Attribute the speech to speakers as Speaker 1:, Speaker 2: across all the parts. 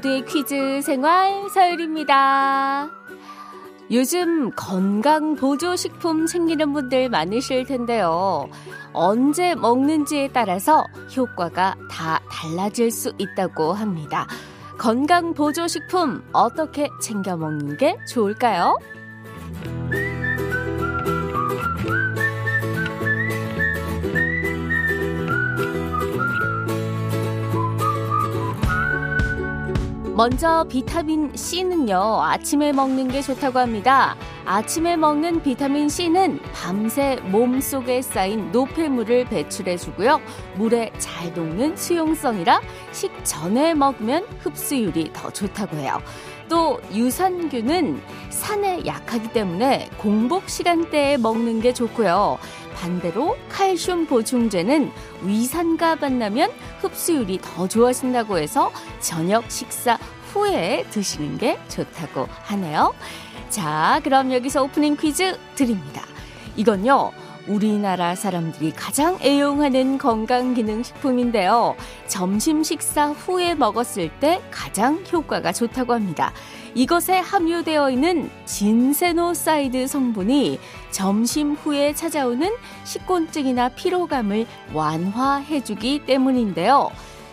Speaker 1: 모두의 퀴즈 생활 서율입니다. 요즘 건강 보조식품 챙기는 분들 많으실 텐데요. 언제 먹는지에 따라서 효과가 다 달라질 수 있다고 합니다. 건강 보조식품 어떻게 챙겨 먹는 게 좋을까요? 먼저 비타민 C는요, 아침에 먹는 게 좋다고 합니다. 아침에 먹는 비타민 C는 밤새 몸 속에 쌓인 노폐물을 배출해 주고요. 물에 잘 녹는 수용성이라 식전에 먹으면 흡수율이 더 좋다고 해요. 또 유산균은 산에 약하기 때문에 공복 시간대에 먹는 게 좋고요. 반대로 칼슘 보충제는 위산과 만나면 흡수율이 더 좋아진다고 해서 저녁 식사 후에 드시는 게 좋다고 하네요. 자, 그럼 여기서 오프닝 퀴즈 드립니다. 이건요. 우리나라 사람들이 가장 애용하는 건강기능식품인데요. 점심 식사 후에 먹었을 때 가장 효과가 좋다고 합니다. 이것에 함유되어 있는 진세노사이드 성분이 점심 후에 찾아오는 식곤증이나 피로감을 완화해주기 때문인데요.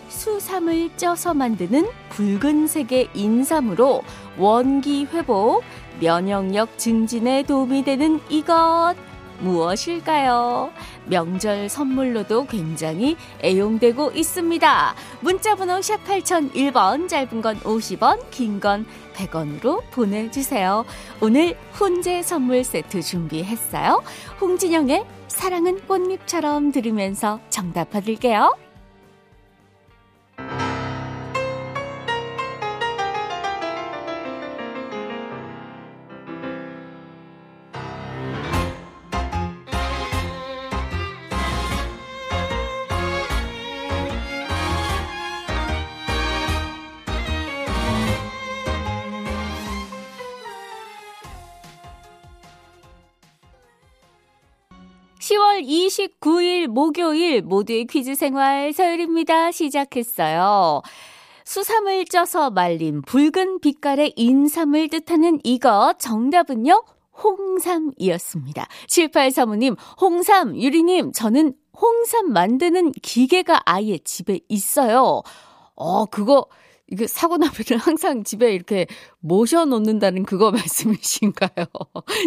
Speaker 1: 수삼을 쪄서 만드는 붉은색의 인삼으로 원기 회복, 면역력 증진에 도움이 되는 이것 무엇일까요? 명절 선물로도 굉장히 애용되고 있습니다. 문자번호 샵 8001번, 짧은 건 50원, 긴 건 100원으로 보내주세요. 오늘 훈제 선물 세트 준비했어요. 홍진영의 사랑은 꽃잎처럼 들으면서 정답 받을게요. 10월 29일 목요일 모두의 퀴즈 생활 서율입니다. 시작했어요. 수삼을 쪄서 말린 붉은 빛깔의 인삼을 뜻하는 이것 정답은요. 홍삼이었습니다. 78사모님, 홍삼, 유리님, 저는 홍삼 만드는 기계가 아예 집에 있어요. 어, 그거 이게 사고 나면 항상 집에 이렇게 모셔 놓는다는 그거 말씀이신가요?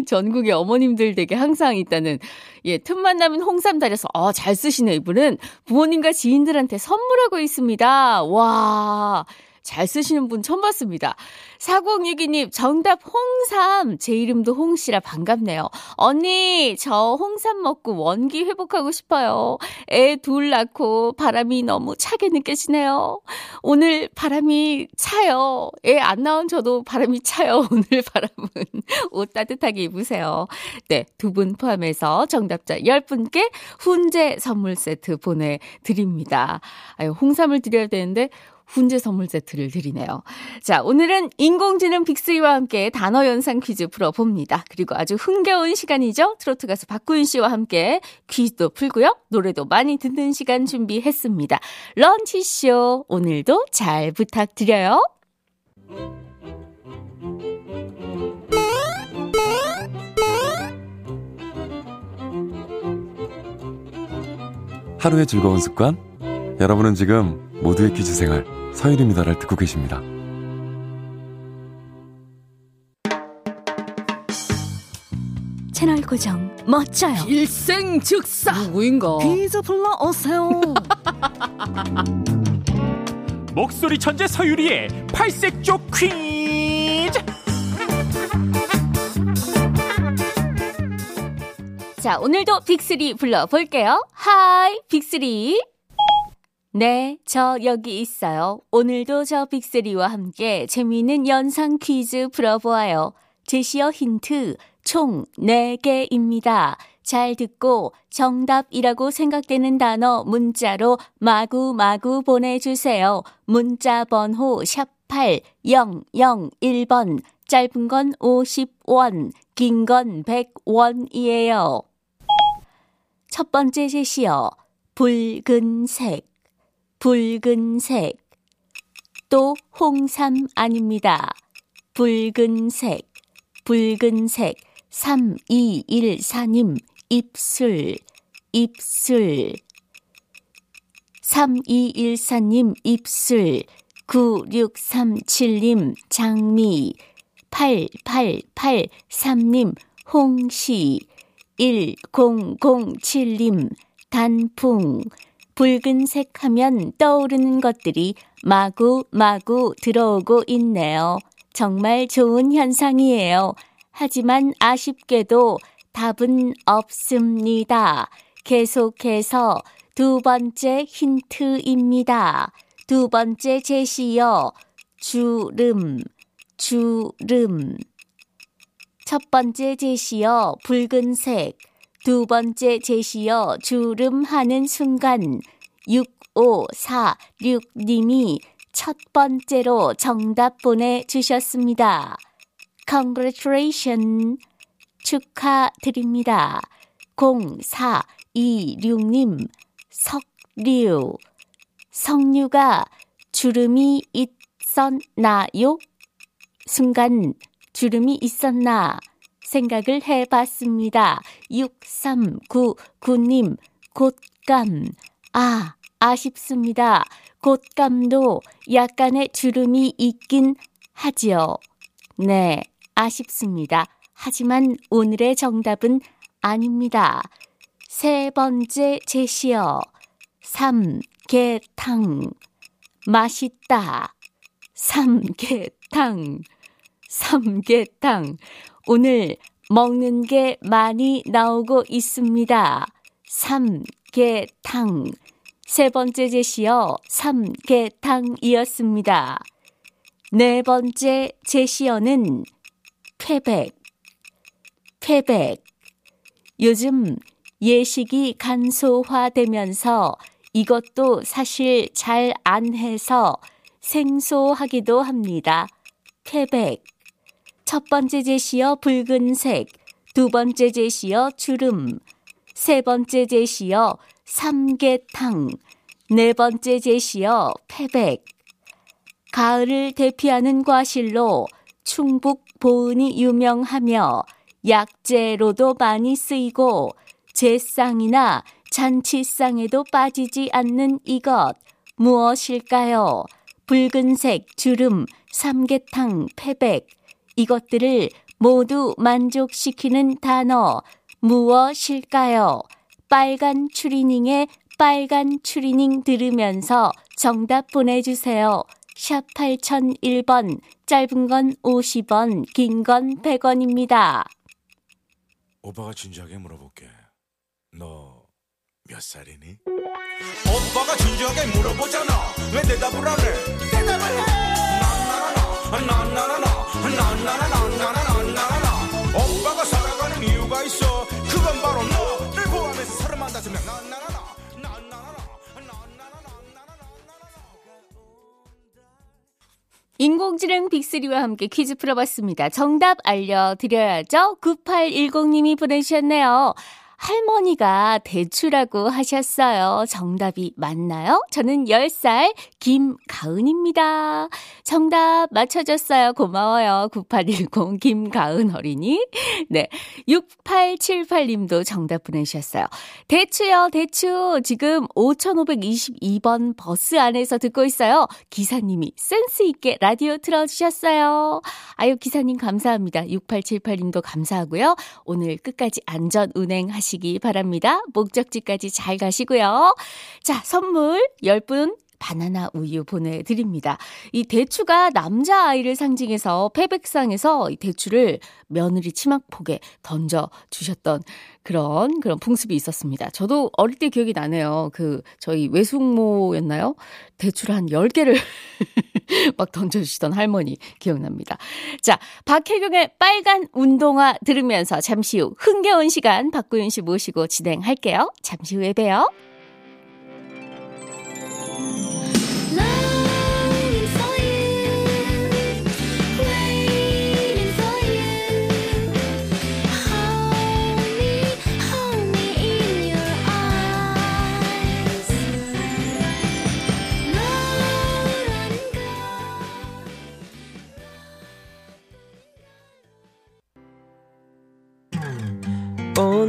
Speaker 1: 전국의 어머님들 에게 항상 있다는, 예, 틈만 나면 홍삼 달여서, 어, 잘 쓰시네, 이분은. 부모님과 지인들한테 선물하고 있습니다. 와. 잘 쓰시는 분 처음 봤습니다. 4062님, 정답 홍삼. 제 이름도 홍씨라 반갑네요. 언니, 저 홍삼 먹고 원기 회복하고 싶어요. 애 둘 낳고 바람이 너무 차게 느껴지네요. 오늘 바람이 차요. 애 안 나온 저도 바람이 차요. 오늘 바람은. 옷 따뜻하게 입으세요. 네, 두 분 포함해서 정답자 10분께 훈제 선물 세트 보내드립니다. 아유, 홍삼을 드려야 되는데, 훈제 선물 세트를 드리네요. 자, 오늘은 인공지능 빅스리와 함께 단어 연상 퀴즈 풀어봅니다. 그리고 아주 흥겨운 시간이죠. 트로트 가수 박구윤 씨와 함께 퀴즈도 풀고요. 노래도 많이 듣는 시간 준비했습니다. 런치쇼 오늘도 잘 부탁드려요.
Speaker 2: 하루의 즐거운 습관? 여러분은 지금 모두의 퀴즈 생활 서일입니다를 듣고 계십니다.
Speaker 1: 채널 고정 멋져요.
Speaker 3: 일생 즉사
Speaker 1: 누구인가?
Speaker 3: 퀴즈 불러 오세요.
Speaker 4: 목소리 천재 서유리의 팔색조 퀴즈.
Speaker 1: 자, 오늘도 빅스리 불러볼게요. Hi, 빅스리. 네, 저 여기 있어요. 오늘도 저 빅스리와 함께 재미있는 연상 퀴즈 풀어보아요. 제시어 힌트 총 4개입니다. 잘 듣고 정답이라고 생각되는 단어 문자로 마구마구 보내주세요. 문자 번호 샵 8 001번 짧은 건 50원, 긴 건 100원이에요. 첫 번째 제시어 붉은색 붉은색 또 홍삼 아닙니다. 붉은색, 붉은색, 3214님, 입술, 입술. 3214님, 입술. 9637님, 장미. 8883님, 홍시. 1007님, 단풍. 붉은색 하면 떠오르는 것들이 마구 마구 들어오고 있네요. 정말 좋은 현상이에요. 하지만 아쉽게도 답은 없습니다. 계속해서 두 번째 힌트입니다. 두 번째 제시요. 주름, 주름. 첫 번째 제시요. 붉은색. 두 번째 제시어 주름 하는 순간 6546님이 첫 번째로 정답 보내주셨습니다. Congratulations. 축하드립니다. 0426님, 석류. 석류가 주름이 있었나요? 순간 주름이 있었나 생각을 해봤습니다. 6399님, 곶감. 아, 아쉽습니다. 곶감도 약간의 주름이 있긴 하지요. 네, 아쉽습니다. 하지만 오늘의 정답은 아닙니다. 세 번째 제시어. 삼계탕. 맛있다. 삼계탕. 삼계탕. 오늘 먹는 게 많이 나오고 있습니다. 삼계탕. 세 번째 제시어 삼계탕이었습니다. 네 번째 제시어는 쾌백. 쾌백. 요즘 예식이 간소화되면서 이것도 사실 잘 안 해서 생소하기도 합니다. 쾌백. 첫 번째 제시어 붉은색, 두 번째 제시어 주름, 세 번째 제시어 삼계탕, 네 번째 제시어 패백. 가을을 대피하는 과실로 충북 보은이 유명하며 약재로도 많이 쓰이고 제상이나 잔치상에도 빠지지 않는 이것 무엇일까요? 붉은색 주름, 삼계탕, 패백. 이것들을 모두 만족시키는 단어 무엇일까요? 빨간 추리닝에 빨간 추리닝 들으면서 정답 보내주세요. 샵 8001번, 짧은 건 50원, 긴 건 100원입니다.
Speaker 5: 오빠가 진지하게 물어볼게. 너 몇 살이니? 오빠가 진지하게 물어보잖아. 왜 대답을 안 해? 대답을 해!
Speaker 1: 인공지능 빅3와 함께 퀴즈 풀어봤습니다. 정답 알려드려야죠. 9810님이 보내주셨네요. 할머니가 대추라고 하셨어요. 정답이 맞나요? 저는 10살 김가은입니다. 정답 맞춰줬어요. 고마워요. 9810 김가은 어린이. 네. 6878님도 정답 보내주셨어요. 대추요, 대추. 지금 5522번 버스 안에서 듣고 있어요. 기사님이 센스있게 라디오 틀어주셨어요. 아유, 기사님 감사합니다. 6878님도 감사하고요. 오늘 끝까지 안전 운행하시 하시기 바랍니다. 목적지까지 잘 가시고요. 자, 선물 10분 바나나 우유 보내드립니다. 이 대추가 남자아이를 상징해서 패백상에서 이 대추를 며느리 치마폭에 던져주셨던 그런, 그런 풍습이 있었습니다. 저도 어릴 때 기억이 나네요. 그, 저희 외숙모였나요? 대추를 한 10개를 막 던져주시던 할머니 기억납니다. 자, 박혜경의 빨간 운동화 들으면서 잠시 후 흥겨운 시간 박구윤 씨 모시고 진행할게요. 잠시 후에 봬요.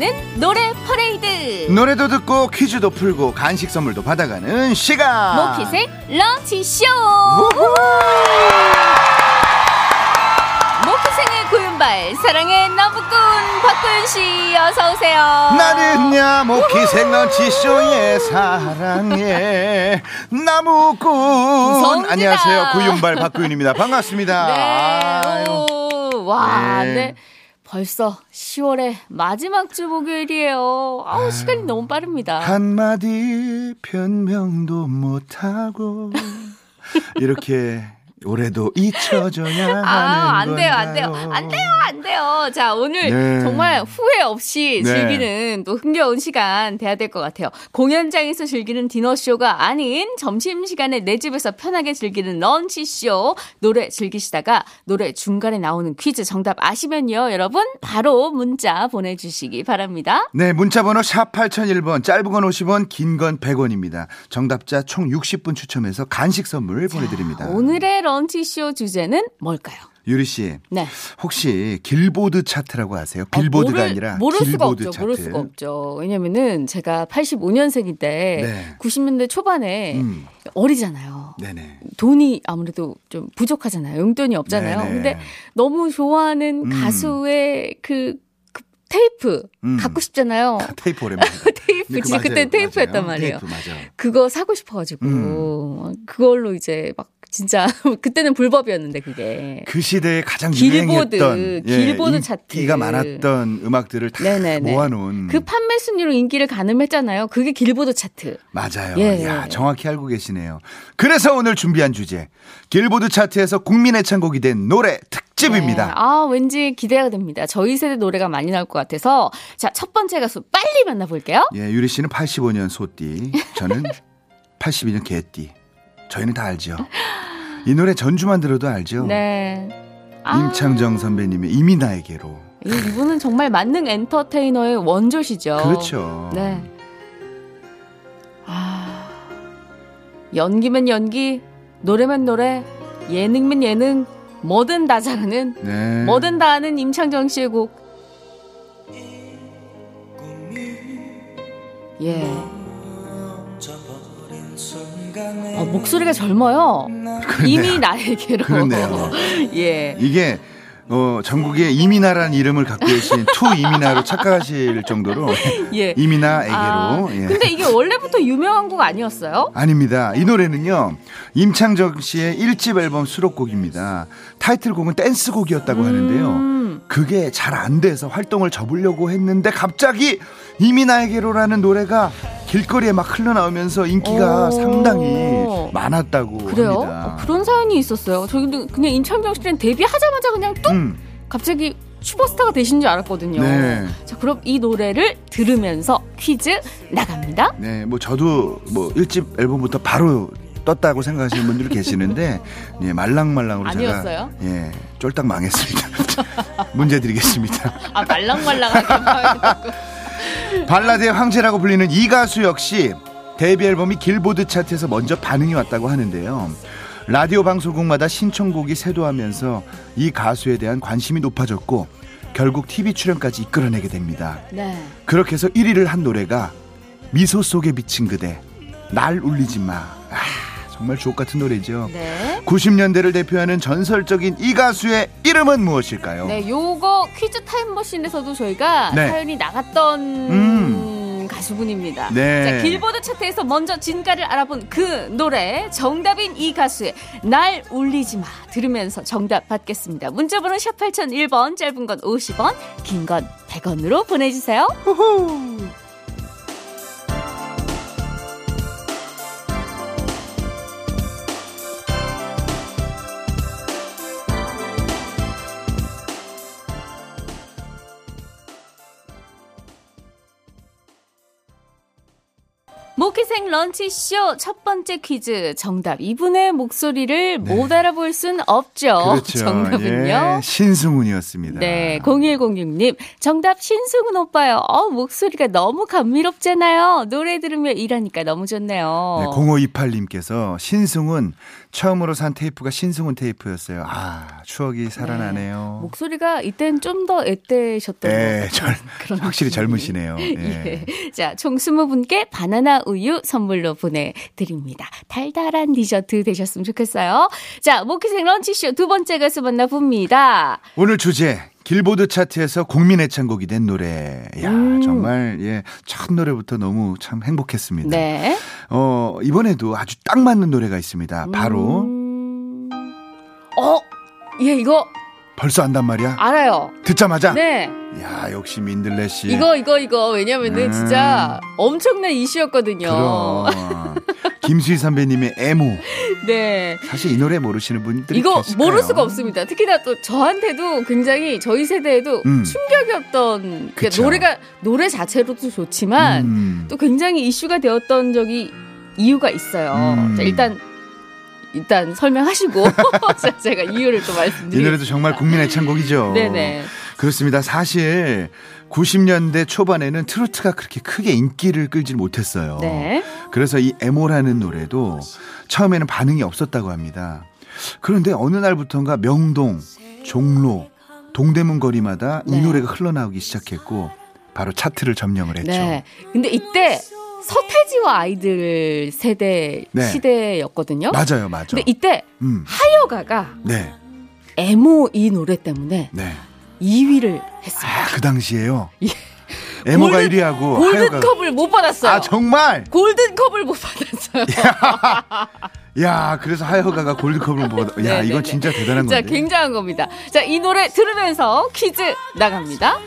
Speaker 1: 찾아오는 노래 퍼레이드.
Speaker 6: 노래도 듣고 퀴즈도 풀고 간식 선물도 받아가는 시간.
Speaker 1: 모키색 런치쇼. 모키생의 구윤발 사랑의 나무꾼 박구윤 씨 어서 오세요.
Speaker 6: 나는야 모키생 런치쇼의 사랑해 나무꾼. 안녕하세요 구윤발 박구윤입니다 반갑습니다
Speaker 1: 네. 와,
Speaker 6: 네.
Speaker 1: 네. 벌써 10월의 마지막 주 목요일이에요. 아우, 시간이 너무 빠릅니다.
Speaker 6: 한마디 변명도 못하고 이렇게 올해도 잊혀져야 하는
Speaker 1: 아, 안 돼요, 안 돼요. 안 돼요, 안 돼요. 자, 오늘
Speaker 6: 네.
Speaker 1: 정말 후회 없이
Speaker 6: 네.
Speaker 1: 즐기는 또 흥겨운 시간 돼야 될 것 같아요. 공연장에서 즐기는 디너쇼가 아닌 점심시간에 내 집에서 편하게 즐기는 런치쇼. 노래 즐기시다가 노래 중간에 나오는 퀴즈 정답 아시면요. 여러분, 바로 문자 보내주시기 바랍니다.
Speaker 6: 네, 문자 번호 샵 8001번, 짧은 건 50원, 긴 건 100원입니다. 정답자 총 60분 추첨해서 간식 선물 보내드립니다.
Speaker 1: 오늘의 런 치쇼 주제는 뭘까요?
Speaker 6: 유리 씨,
Speaker 1: 네.
Speaker 6: 혹시 길보드 차트라고 아세요? 빌보드가
Speaker 1: 아,
Speaker 6: 아,
Speaker 1: 모를-
Speaker 6: 니라
Speaker 1: 모를 수가
Speaker 6: 길보드
Speaker 1: 없죠.
Speaker 6: 차트.
Speaker 1: 모를 수가 없죠. 왜냐면은 제가 85년생인데
Speaker 6: 네.
Speaker 1: 90년대 초반에
Speaker 6: 음,
Speaker 1: 어리잖아요.
Speaker 6: 네네.
Speaker 1: 돈이 아무래도 좀 부족하잖아요. 용돈이 없잖아요.
Speaker 6: 네네.
Speaker 1: 근데 너무 좋아하는
Speaker 6: 음.
Speaker 1: 가수의 그, 그 테이프
Speaker 6: 음.
Speaker 1: 갖고 싶잖아요.
Speaker 6: 테이프 오랜만에.
Speaker 1: 테이프
Speaker 6: 네, 그
Speaker 1: 진짜
Speaker 6: 맞아요.
Speaker 1: 그때 테이프였단. 말이에요.
Speaker 6: 테이프.
Speaker 1: 그거 사고 싶어가지고
Speaker 6: 음.
Speaker 1: 그걸로 이제 막 진짜 그때는 불법이었는데 그게
Speaker 6: 그 시대에 가장
Speaker 1: 길보드,
Speaker 6: 유행했던
Speaker 1: 길보드 차트.
Speaker 6: 인기가 많았던 음악들을 다
Speaker 1: 네네네.
Speaker 6: 모아놓은
Speaker 1: 그 판매 순위로 인기를 가늠했잖아요. 그게 길보드 차트.
Speaker 6: 맞아요.
Speaker 1: 예.
Speaker 6: 야, 정확히 알고 계시네요. 그래서 오늘 준비한 주제 길보드 차트에서 국민 애창곡이 된 노래 특집입니다.
Speaker 1: 네. 아, 왠지 기대가 됩니다. 저희 세대 노래가 많이 나올 것 같아서. 자, 첫 번째 가수 빨리 만나볼게요.
Speaker 6: 예, 유리 씨는 85년 소띠, 저는 82년 개띠. 저희는 다 알죠. 이 노래 전주만 들어도 알죠.
Speaker 1: 네. 아,
Speaker 6: 임창정 선배님의 이미 나에게로.
Speaker 1: 이- 이분은 정말 만능 엔터테이너의 원조시죠.
Speaker 6: 그렇죠.
Speaker 1: 네. 아, 연기면 연기, 노래면 노래, 예능면 예능, 뭐든 다 잘하는,
Speaker 6: 네.
Speaker 1: 뭐든 다 아는 임창정 씨의 곡. 예. 어, 목소리가 젊어요. 이미 나에게로.
Speaker 6: 그렇네요.
Speaker 1: 예.
Speaker 6: 이게 어, 전국에 이민아라는 이름을 갖고 계신 to 이민아로 착각하실 정도로
Speaker 1: 예.
Speaker 6: 이민아에게로.
Speaker 1: 아,
Speaker 6: 예.
Speaker 1: 근데 이게 원래부터 유명한 곡 아니었어요?
Speaker 6: 아닙니다. 이 노래는요, 임창정 씨의 1집 앨범 수록곡입니다. 타이틀곡은 댄스곡이었다고 하는데요.
Speaker 1: 음.
Speaker 6: 그게 잘 안 돼서 활동을 접으려고 했는데 갑자기 이민아에게로라는 노래가 길거리에 막 흘러나오면서 인기가
Speaker 1: 오.
Speaker 6: 상당히 많았다고
Speaker 1: 그래요?
Speaker 6: 합니다.
Speaker 1: 어, 그런 사연이 있었어요. 저희도 그냥 임창정 씨는 데뷔하자마자 그냥 뚝
Speaker 6: 음,
Speaker 1: 갑자기 슈퍼스타가 되신 줄 알았거든요.
Speaker 6: 네.
Speaker 1: 자, 그럼 이 노래를 들으면서 퀴즈 나갑니다.
Speaker 6: 네, 뭐 저도 뭐 1집 앨범부터 바로 떴다고 생각하시는 분들 계시는데 예, 말랑말랑으로
Speaker 1: 아니었어요?
Speaker 6: 제가 예, 쫄딱 망했습니다. 문제 드리겠습니다.
Speaker 1: 아, 말랑말랑하게.
Speaker 6: 발라드의 황제라고 불리는 이 가수 역시 데뷔 앨범이 길보드 차트에서 먼저 반응이 왔다고 하는데요. 라디오 방송국마다 신청곡이 쇄도하면서 이 가수에 대한 관심이 높아졌고 결국 TV 출연까지 이끌어내게 됩니다.
Speaker 1: 네.
Speaker 6: 그렇게 해서 1위를 한 노래가 미소 속에 비친 그대 날 울리지 마. 아, 정말 주옥 같은 노래죠.
Speaker 1: 네.
Speaker 6: 90년대를 대표하는 전설적인 이 가수의 이름은 무엇일까요?
Speaker 1: 네, 요거 퀴즈 타임머신에서도 저희가
Speaker 6: 네.
Speaker 1: 사연이 나갔던
Speaker 6: 음.
Speaker 1: 가수분입니다.
Speaker 6: 네.
Speaker 1: 자, 길보드 차트에서 먼저 진가를 알아본 그 노래 정답인 이 가수의 날 울리지 마 들으면서 정답 받겠습니다. 문자번호 샵 8001번 짧은 건 50원 긴 건 100원으로 보내주세요. 모키생 런치쇼 첫 번째 퀴즈 정답 이분의 목소리를 못 알아볼 순 없죠.
Speaker 6: 네. 그렇죠.
Speaker 1: 정답은요.
Speaker 6: 예, 신승훈이었습니다.
Speaker 1: 네, 0106님. 정답 신승훈 오빠요. 어, 목소리가 너무 감미롭잖아요. 노래 들으며 일하니까 너무 좋네요.
Speaker 6: 네, 0528님께서 신승훈 처음으로 산 테이프가 신승훈 테이프였어요. 아 추억이 살아나네요.
Speaker 1: 목소리가 이땐 좀 더 애때셨던
Speaker 6: 네,
Speaker 1: 것
Speaker 6: 절,
Speaker 1: 같아요. 그런
Speaker 6: 확실히. 젊으시네요. 예.
Speaker 1: 예. 자, 총 20분께 바나나 우유 선물로 보내드립니다. 달달한 디저트 되셨으면 좋겠어요. 자, 모키생 런치쇼 두 번째 가수 만나봅니다.
Speaker 6: 오늘 주제 길보드 차트에서 국민 애창곡이 된 노래. 야
Speaker 1: 음.
Speaker 6: 정말 예, 첫 노래부터 너무 참 행복했습니다.
Speaker 1: 네.
Speaker 6: 어 이번에도 아주 딱 맞는 노래가 있습니다. 바로
Speaker 1: 음... 어, 예, 이거
Speaker 6: 벌써 안단 말이야.
Speaker 1: 알아요.
Speaker 6: 듣자마자
Speaker 1: 네.
Speaker 6: 야 역시 민들레 씨.
Speaker 1: 이거, 이거, 이거. 왜냐면은
Speaker 6: 음.
Speaker 1: 진짜 엄청난 이슈였거든요.
Speaker 6: 그럼 김수희 선배님의 애모.
Speaker 1: 네.
Speaker 6: 사실 이 노래 모르시는 분들이
Speaker 1: 이거
Speaker 6: 계실까요?
Speaker 1: 모를 수가 없습니다. 특히나 또 저한테도 굉장히 저희 세대에도
Speaker 6: 음.
Speaker 1: 충격이었던 그러니까. 노래가 노래 자체로도 좋지만
Speaker 6: 음.
Speaker 1: 또 굉장히 이슈가 되었던 적이 이유가 있어요.
Speaker 6: 음.
Speaker 1: 자, 일단 일단 설명하시고 자, 제가 이유를
Speaker 6: 또이
Speaker 1: 말씀드릴게요.
Speaker 6: 노래도 정말 국민 애창곡이죠.
Speaker 1: 네네.
Speaker 6: 그렇습니다. 사실 90년대 초반에는 트로트가 그렇게 크게 인기를 끌지 못했어요.
Speaker 1: 네.
Speaker 6: 그래서 이 에모라는 노래도 처음에는 반응이 없었다고 합니다. 그런데 어느 날부터인가 명동, 종로, 동대문 거리마다 이
Speaker 1: 네.
Speaker 6: 노래가 흘러나오기 시작했고 바로 차트를 점령을 했죠.
Speaker 1: 네. 근데 이때 서태지와 아이들 세대
Speaker 6: 네.
Speaker 1: 시대였거든요.
Speaker 6: 맞아요, 맞아요.
Speaker 1: 근데 이때
Speaker 6: 음,
Speaker 1: 하여가가
Speaker 6: 네,
Speaker 1: 에모 이 노래 때문에
Speaker 6: 네.
Speaker 1: 2위를 했어요.
Speaker 6: 아, 그 당시에요.
Speaker 1: 예.
Speaker 6: 에모가
Speaker 1: 골든-
Speaker 6: 1위하고 하여가
Speaker 1: 골든컵을 못 받았어요.
Speaker 6: 아 정말?
Speaker 1: 골든컵을 못 받았어요.
Speaker 6: 야, 그래서 하여가가 골드컵을 못 받아. 야,
Speaker 1: 네,
Speaker 6: 이건
Speaker 1: 네,
Speaker 6: 진짜 대단한
Speaker 1: 자,
Speaker 6: 건데.
Speaker 1: 굉장한 겁니다. 자, 이 노래 들으면서 퀴즈 나갑니다.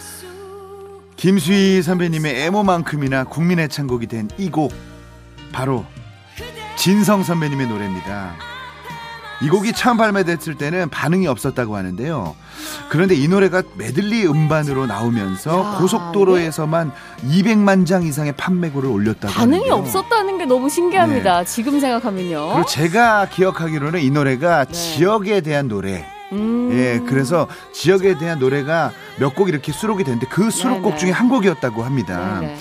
Speaker 6: 김수희 선배님의 애모만큼이나 국민 애창곡이 된 이 곡 바로 진성 선배님의 노래입니다. 이 곡이 처음 발매됐을 때는 반응이 없었다고 하는데요. 그런데 이 노래가 메들리 음반으로 나오면서
Speaker 1: 야,
Speaker 6: 고속도로에서만 200만 장 이상의 판매고를 올렸다고
Speaker 1: 반응이
Speaker 6: 하는데요.
Speaker 1: 없었다는 게 너무 신기합니다. 지금 생각하면요.
Speaker 6: 그리고 제가 기억하기로는 이 노래가
Speaker 1: 네.
Speaker 6: 지역에 대한 노래.
Speaker 1: 음.
Speaker 6: 예, 그래서 지역에 대한 노래가 몇 곡 이렇게 수록이 됐는데 그 수록곡
Speaker 1: 네네.
Speaker 6: 중에 한 곡이었다고 합니다.
Speaker 1: 네네.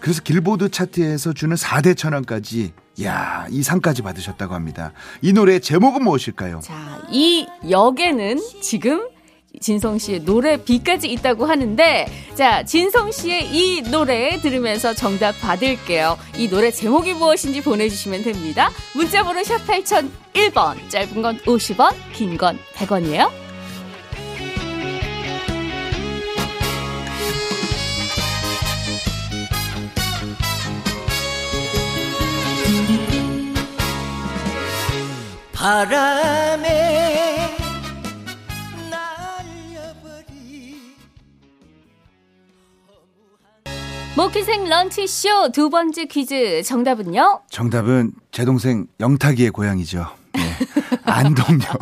Speaker 6: 그래서 길보드 차트에서 주는 4대 천왕까지 야, 이 상까지 받으셨다고 합니다. 이 노래의 제목은 무엇일까요?
Speaker 1: 자, 이 역에는 지금 진성 씨의 노래 비까지 있다고 하는데, 자, 진성 씨의 이 노래 들으면서 정답 받을게요. 이 노래 제목이 무엇인지 보내주시면 됩니다. 문자번호 샵 8001번, 짧은 건 50원, 긴 건 100원이에요.
Speaker 3: 바람에
Speaker 1: 모키생 런치쇼 두 번째 퀴즈 정답은요?
Speaker 6: 정답은 제 동생 영탁이의 고향이죠. 예. 안동역.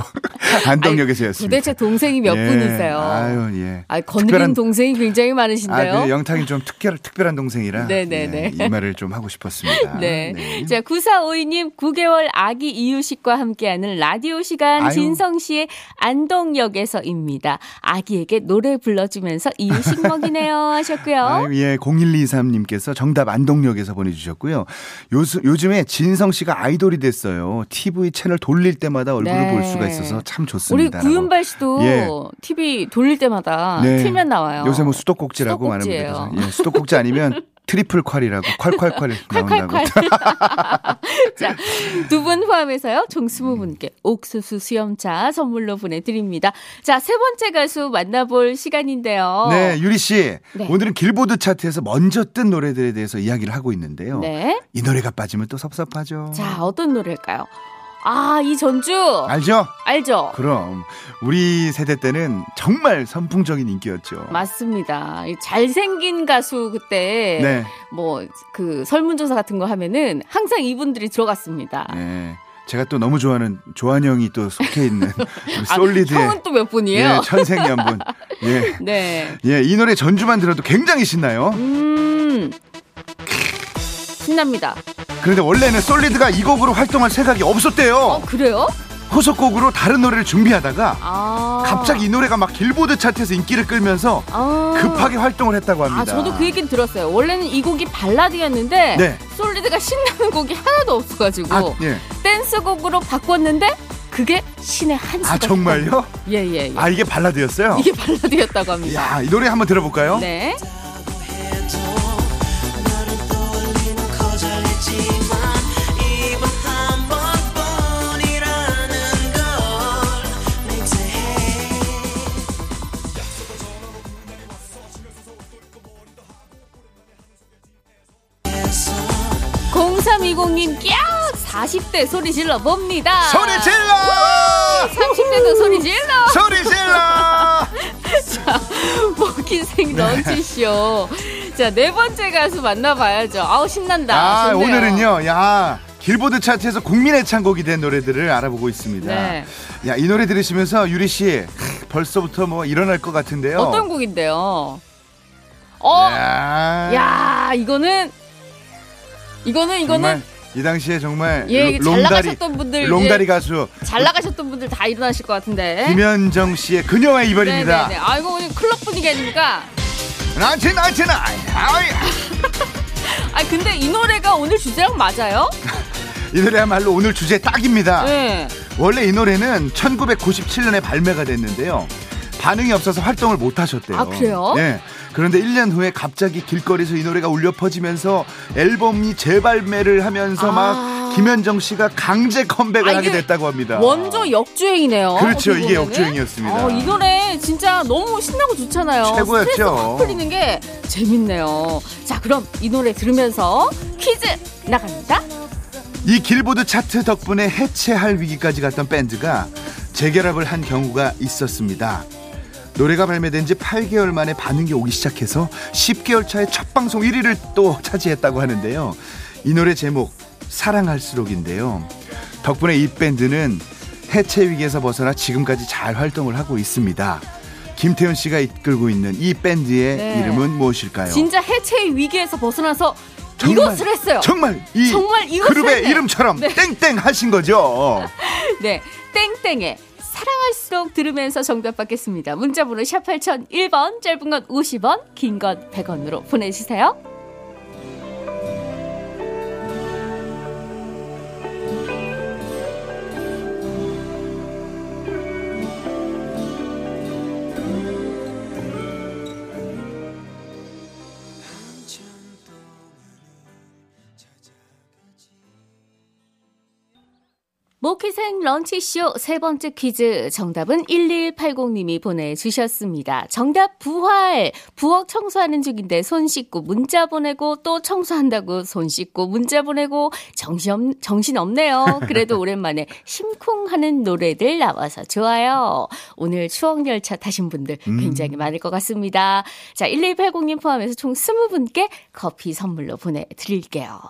Speaker 6: 안동역에서였습니다.
Speaker 1: 도대체 동생이 몇
Speaker 6: 예.
Speaker 1: 분이세요?
Speaker 6: 아유, 예.
Speaker 1: 아, 건드린 동생이 굉장히
Speaker 6: 아,
Speaker 1: 많으신데요.
Speaker 6: 그 영탁이 좀 특별, 특별한 동생이라
Speaker 1: 네네네.
Speaker 6: 예, 이 말을 좀 하고 싶었습니다.
Speaker 1: 네. 자, 9452님, 9개월 아기 이유식과 함께하는 라디오 시간
Speaker 6: 아유.
Speaker 1: 진성 씨의 안동역에서입니다. 아기에게 노래 불러주면서 이유식 먹이네요 하셨고요.
Speaker 6: 아유, 예, 0123님께서 정답 안동역에서 보내주셨고요. 요즘, 요즘에 진성 씨가 아이돌이 됐어요. TV 채널 돌릴 때마다 얼굴을
Speaker 1: 네.
Speaker 6: 볼 수가 있어서 참
Speaker 1: 우리
Speaker 6: 좋습니다.
Speaker 1: 구윤발 씨도
Speaker 6: 예.
Speaker 1: TV 돌릴 때마다
Speaker 6: 네.
Speaker 1: 틀면 나와요.
Speaker 6: 요새 뭐 수도꼭지라고 많은. 분들께서 예, 수도꼭지 아니면 triple 콸이라고 콸콸콸 나온다고.
Speaker 1: 콸콸콸. 자, 두 분 포함해서요, 총 20분께 옥수수 수염차 선물로 보내드립니다. 자, 세 번째 가수 만나볼 시간인데요.
Speaker 6: 네, 유리 씨.
Speaker 1: 네.
Speaker 6: 오늘은 길보드 차트에서 먼저 뜬 노래들에 대해서 이야기를 하고 있는데요.
Speaker 1: 네.
Speaker 6: 이 노래가 빠지면 또 섭섭하죠.
Speaker 1: 자, 어떤 노래일까요? 아, 이 전주.
Speaker 6: 알죠?
Speaker 1: 알죠?
Speaker 6: 그럼 우리 세대 때는 정말 선풍적인 인기였죠.
Speaker 1: 맞습니다. 이 잘생긴 가수 그때
Speaker 6: 네.
Speaker 1: 뭐그 설문조사 같은 거 하면은 항상 이분들이 들어갔습니다.
Speaker 6: 네. 제가 또 너무 좋아하는 조한 형이 또 속해 있는
Speaker 1: 아,
Speaker 6: 솔리드의
Speaker 1: 형은 또 몇 분이에요?
Speaker 6: 예, 천생연분. 예.
Speaker 1: 네.
Speaker 6: 예, 이 노래 전주만 들어도 굉장히 신나요.
Speaker 1: 음. 신납니다.
Speaker 6: 그런데 원래는 솔리드가 이 곡으로 활동할 생각이 없었대요.
Speaker 1: 어, 그래요?
Speaker 6: 후속곡으로 다른 노래를 준비하다가
Speaker 1: 아.
Speaker 6: 갑자기 이 노래가 막 길보드 차트에서 인기를 끌면서
Speaker 1: 아.
Speaker 6: 급하게 활동을 했다고 합니다.
Speaker 1: 아, 저도 그 얘기는 들었어요. 원래는 이 곡이 발라드였는데
Speaker 6: 네.
Speaker 1: 솔리드가 신나는 곡이 하나도 없어가지고
Speaker 6: 아, 예.
Speaker 1: 댄스곡으로 바꿨는데 그게 신의 한 수가
Speaker 6: 아 정말요?
Speaker 1: 예예 예.
Speaker 6: 아 이게 발라드였어요?
Speaker 1: 이게 발라드였다고 합니다.
Speaker 6: 야, 이 노래 한번 들어볼까요?
Speaker 1: 네. 공삼이공님 꺄 40대 소리 질러 봅니다.
Speaker 6: 소리 질러!
Speaker 1: 30대도 소리 질러.
Speaker 6: 소리 질러!
Speaker 1: 자, 먹기생
Speaker 6: 네.
Speaker 1: 넘치쇼. 자, 네 번째 가수 만나봐야죠. 아우, 신난다.
Speaker 6: 아,
Speaker 1: 좋네요.
Speaker 6: 오늘은요, 야, 길보드 차트에서 국민의 창곡이 된 노래들을 알아보고 있습니다.
Speaker 1: 네.
Speaker 6: 야, 이 노래 들으시면서 유리 씨, 벌써부터 뭐 일어날 것 같은데요.
Speaker 1: 어떤 곡인데요? 어,
Speaker 6: 야,
Speaker 1: 야, 이거는, 이거는, 이거는,
Speaker 6: 정말 이 당시에 정말
Speaker 1: 예,
Speaker 6: 로-
Speaker 1: 잘
Speaker 6: 롱다리,
Speaker 1: 나가셨던 분들,
Speaker 6: 롱다리
Speaker 1: 예,
Speaker 6: 가수
Speaker 1: 잘 나가셨던 분들 다 일어나실 것 같은데.
Speaker 6: 김현정 씨의 그녀의 이별입니다.
Speaker 1: 네네네. 아이고, 오늘 클럽 분위기 아닙니까?
Speaker 6: 나치 나치 나. 아이.
Speaker 1: 아, 근데 이 노래가 오늘 주제랑 맞아요?
Speaker 6: 이 노래야말로 오늘 주제 딱입니다.
Speaker 1: 네.
Speaker 6: 원래 이 노래는 1997년에 발매가 됐는데요. 반응이 없어서 활동을 못 하셨대요.
Speaker 1: 아, 그래요?
Speaker 6: 네. 그런데 1년 후에 갑자기 길거리에서 이 노래가 울려 퍼지면서 앨범이 재발매를 하면서
Speaker 1: 아.
Speaker 6: 막 김현정 씨가 강제 컴백을
Speaker 1: 아,
Speaker 6: 하게 됐다고 합니다.
Speaker 1: 원조 역주행이네요.
Speaker 6: 그렇죠. 이게. 역주행이었습니다.
Speaker 1: 어, 이 노래 진짜 너무 신나고 좋잖아요.
Speaker 6: 최고였죠.
Speaker 1: 스트레스 풀리는 게 재밌네요. 자, 그럼 이 노래 들으면서 퀴즈 나갑니다.
Speaker 6: 이 길보드 차트 덕분에 해체할 위기까지 갔던 밴드가 재결합을 한 경우가 있었습니다. 노래가 발매된 지 8개월 만에 반응이 오기 시작해서 10개월 차에 첫 방송 1위를 또 차지했다고 하는데요. 이 노래 제목 사랑할수록인데요. 덕분에 이 밴드는 해체 위기에서 벗어나 지금까지 잘 활동을 하고 있습니다. 김태훈 씨가 이끌고 있는 이 밴드의
Speaker 1: 네.
Speaker 6: 이름은 무엇일까요?
Speaker 1: 진짜 해체의 위기에서 벗어나서
Speaker 6: 정말,
Speaker 1: 이것을 했어요.
Speaker 6: 정말 이
Speaker 1: 정말
Speaker 6: 그룹의
Speaker 1: 했네.
Speaker 6: 이름처럼
Speaker 1: 네.
Speaker 6: 땡땡 하신 거죠.
Speaker 1: 네, 땡땡의 사랑할수록 들으면서 정답 받겠습니다. 문자번호 샵 8001번, 짧은 건 50원, 긴 건 100원으로 보내주세요. 모키생 런치쇼 세 번째 퀴즈 정답은 1180님이 보내주셨습니다. 정답 부활. 부엌 청소하는 중인데 손 씻고 문자 보내고 또 청소한다고 손 씻고 문자 보내고 정신, 정신 없네요. 그래도 오랜만에 심쿵하는 노래들 나와서 좋아요. 오늘 추억열차 타신 분들 굉장히 많을 것 같습니다. 자, 1180님 포함해서 총 20분께 커피 선물로 보내드릴게요.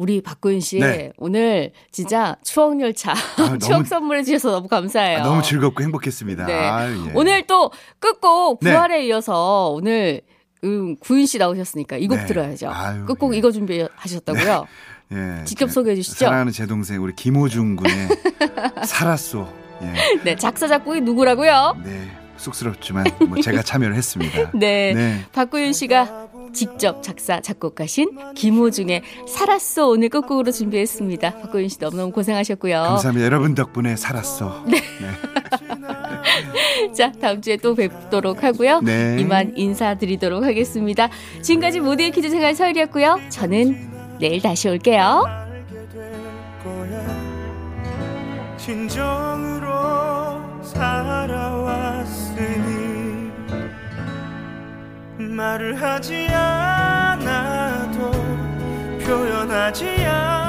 Speaker 1: 우리 박구윤 씨
Speaker 6: 네.
Speaker 1: 오늘 진짜 추억 열차
Speaker 6: 너무-
Speaker 1: 추억 선물해 주셔서 너무 감사해요.
Speaker 6: 아, 너무 즐겁고 행복했습니다.
Speaker 1: 네.
Speaker 6: 아유, 예.
Speaker 1: 오늘 또 끝곡
Speaker 6: 네.
Speaker 1: 부활에 이어서 오늘 음, 구윤 씨 나오셨으니까 이곡
Speaker 6: 네.
Speaker 1: 들어야죠.
Speaker 6: 아유,
Speaker 1: 끝곡
Speaker 6: 예.
Speaker 1: 이거 준비하셨다고요?
Speaker 6: 예,
Speaker 1: 직접
Speaker 6: 제
Speaker 1: 소개해 주시죠.
Speaker 6: 사랑하는 제 동생 우리 김호중 군의 살았소. 예.
Speaker 1: 네, 작사 작곡이 누구라고요?
Speaker 6: 네. 쑥스럽지만 뭐 제가 참여를 했습니다.
Speaker 1: 네.
Speaker 6: 네.
Speaker 1: 박구윤 씨가 직접 작사 작곡하신 김호중의 살았어 오늘 끝곡으로 준비했습니다. 박구윤 씨 너무너무 고생하셨고요.
Speaker 6: 감사합니다. 여러분 덕분에 살았어. 네.
Speaker 1: 자, 다음 주에 또 뵙도록 하고요.
Speaker 6: 네.
Speaker 1: 이만 인사드리도록 하겠습니다. 지금까지 모두의 퀴즈 생활 서율이었고요. 저는 내일 다시 올게요.
Speaker 7: 진정으로 살아왔 말을 하지 않아도 표현하지 않아도